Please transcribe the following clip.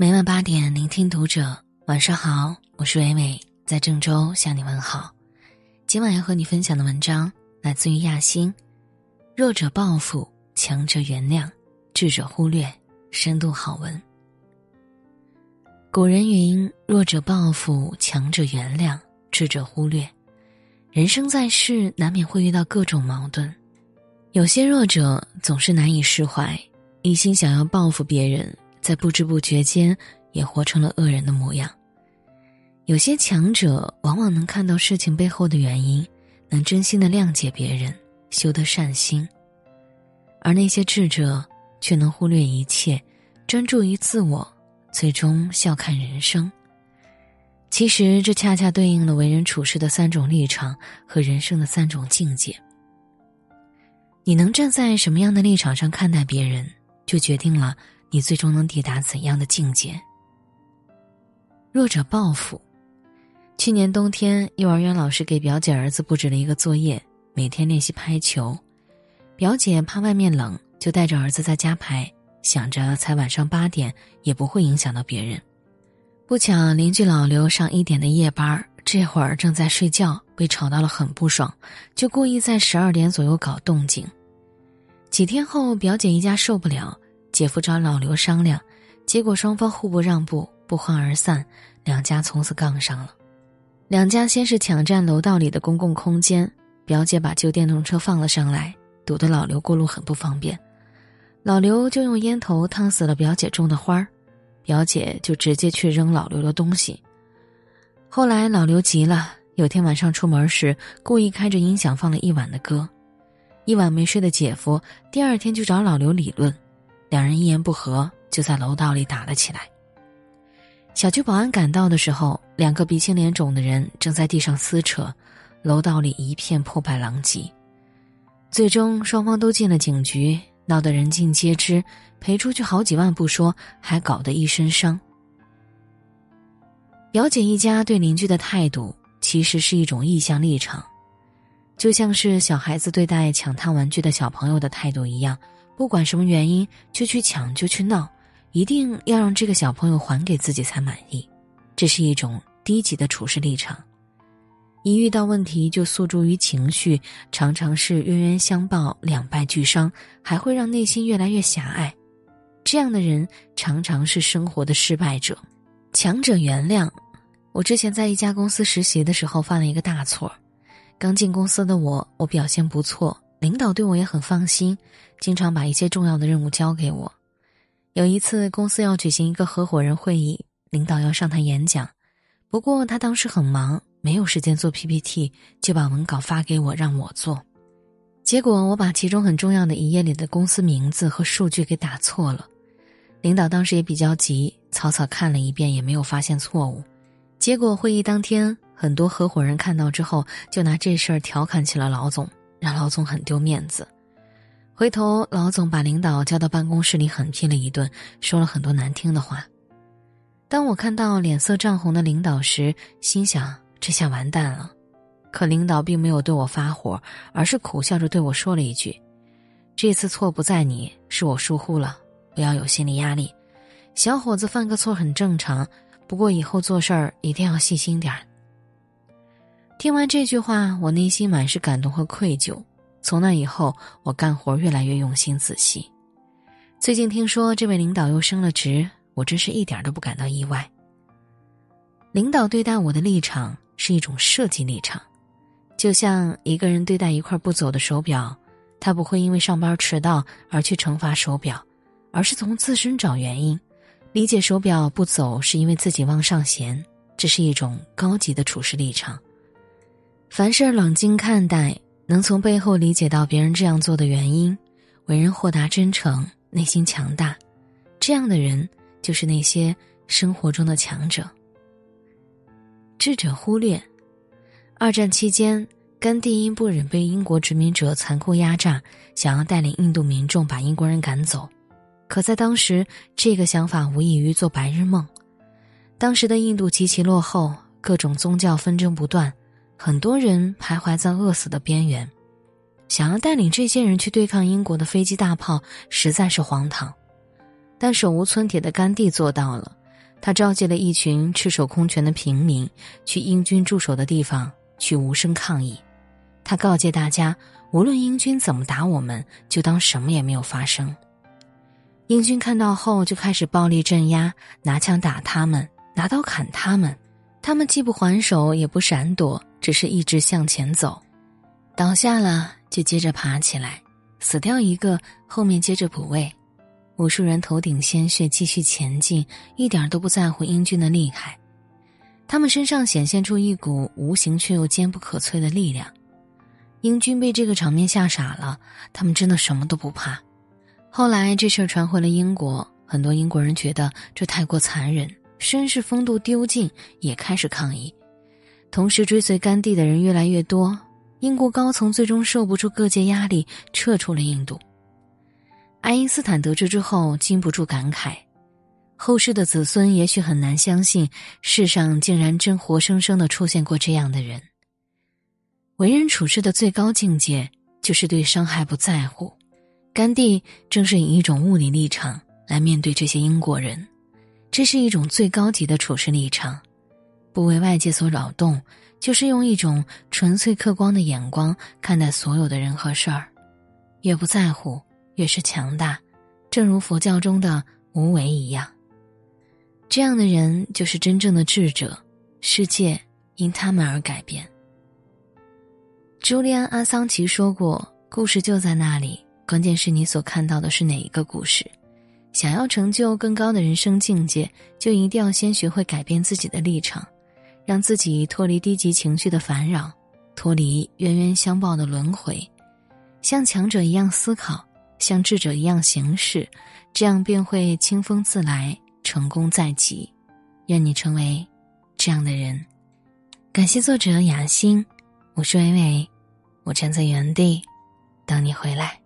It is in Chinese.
每晚八点，聆听读者。晚上好，我是伟伟，在郑州向你问好。今晚要和你分享的文章来自于亚欣。弱者报复，强者原谅，智者忽略。深度好文。古人云：“弱者报复，强者原谅，智者忽略。”人生在世，难免会遇到各种矛盾。有些弱者总是难以释怀，一心想要报复别人。在不知不觉间，也活成了恶人的模样。有些强者往往能看到事情背后的原因，能真心的谅解别人，修得善心；而那些智者却能忽略一切，专注于自我，最终笑看人生。其实，这恰恰对应了为人处事的三种立场和人生的三种境界。你能站在什么样的立场上看待别人，就决定了。你最终能抵达怎样的境界？弱者报复。去年冬天，幼儿园老师给表姐儿子布置了一个作业，每天练习拍球。表姐怕外面冷，就带着儿子在家拍，想着才晚上八点也不会影响到别人。不巧，邻居老刘上一点的夜班，这会儿正在睡觉，被吵到了很不爽，就故意在十二点左右搞动静。几天后，表姐一家受不了。姐夫找老刘商量，结果双方互不让步，不欢而散，两家从此杠上了。两家先是抢占楼道里的公共空间，表姐把旧电动车放了上来，堵得老刘过路很不方便。老刘就用烟头烫死了表姐种的花儿，表姐就直接去扔老刘的东西。后来老刘急了，有天晚上出门时故意开着音响放了一晚的歌，一晚没睡的姐夫第二天就找老刘理论。两人一言不合，就在楼道里打了起来。小区保安赶到的时候，两个鼻青脸肿的人正在地上撕扯，楼道里一片破败狼藉。最终，双方都进了警局，闹得人尽皆知，赔出去好几万不说，还搞得一身伤。表姐一家对邻居的态度，其实是一种意向立场，就像是小孩子对待抢他玩具的小朋友的态度一样。不管什么原因，就去抢，就去闹，一定要让这个小朋友还给自己才满意。这是一种低级的处事立场。一遇到问题就诉诸于情绪，常常是冤冤相报两败俱伤，还会让内心越来越狭隘。这样的人常常是生活的失败者。强者原谅。我之前在一家公司实习的时候犯了一个大错。刚进公司的我，我表现不错。领导对我也很放心，经常把一些重要的任务交给我。有一次，公司要举行一个合伙人会议，领导要上台演讲，不过他当时很忙，没有时间做 PPT，就把文稿发给我让我做。结果我把其中很重要的一页里的公司名字和数据给打错了。领导当时也比较急，草草看了一遍也没有发现错误。结果会议当天，很多合伙人看到之后，就拿这事儿调侃起了老总。让老总很丢面子，回头老总把领导叫到办公室里狠批了一顿，说了很多难听的话。当我看到脸色涨红的领导时，心想这下完蛋了。可领导并没有对我发火，而是苦笑着对我说了一句：“这次错不在你，是我疏忽了，不要有心理压力。小伙子犯个错很正常，不过以后做事儿一定要细心点儿。”听完这句话，我内心满是感动和愧疚。从那以后，我干活越来越用心仔细。最近听说这位领导又升了职，我真是一点都不感到意外。领导对待我的立场是一种设计立场，就像一个人对待一块不走的手表，他不会因为上班迟到而去惩罚手表，而是从自身找原因，理解手表不走是因为自己忘上弦。这是一种高级的处事立场。凡事冷静看待，能从背后理解到别人这样做的原因，为人豁达真诚，内心强大，这样的人就是那些生活中的强者。智者忽略，二战期间，甘地因不忍被英国殖民者残酷压榨，想要带领印度民众把英国人赶走，可在当时，这个想法无异于做白日梦。当时的印度极其落后，各种宗教纷争不断。很多人徘徊在饿死的边缘，想要带领这些人去对抗英国的飞机大炮，实在是荒唐。但手无寸铁的甘地做到了，他召集了一群赤手空拳的平民，去英军驻守的地方去无声抗议。他告诫大家，无论英军怎么打我们，就当什么也没有发生。英军看到后，就开始暴力镇压，拿枪打他们，拿刀砍他们。他们既不还手，也不闪躲，只是一直向前走。倒下了就接着爬起来，死掉一个，后面接着补位。无数人头顶鲜血，继续前进，一点都不在乎英军的厉害。他们身上显现出一股无形却又坚不可摧的力量。英军被这个场面吓傻了，他们真的什么都不怕。后来这事儿传回了英国，很多英国人觉得这太过残忍，绅士风度丢尽，也开始抗议。同时追随甘地的人越来越多，英国高层最终受不住各界压力，撤出了印度。爱因斯坦得知之后，禁不住感慨：后世的子孙也许很难相信，世上竟然真活生生的出现过这样的人。为人处事的最高境界，就是对伤害不在乎。甘地正是以一种物理立场来面对这些英国人，这是一种最高级的处事立场，不为外界所扰动，就是用一种纯粹客观的眼光看待所有的人和事儿，越不在乎。越是强大，正如佛教中的无为一样。这样的人就是真正的智者，世界因他们而改变。朱利安·阿桑奇说过：“故事就在那里，关键是你所看到的是哪一个故事。想要成就更高的人生境界，就一定要先学会改变自己的立场，让自己脱离低级情绪的烦扰，脱离冤冤相报的轮回，像强者一样思考。”像智者一样行事，这样便会清风自来，成功在即。愿你成为这样的人。感谢作者雅欣，我是伟伟，我站在原地等你回来。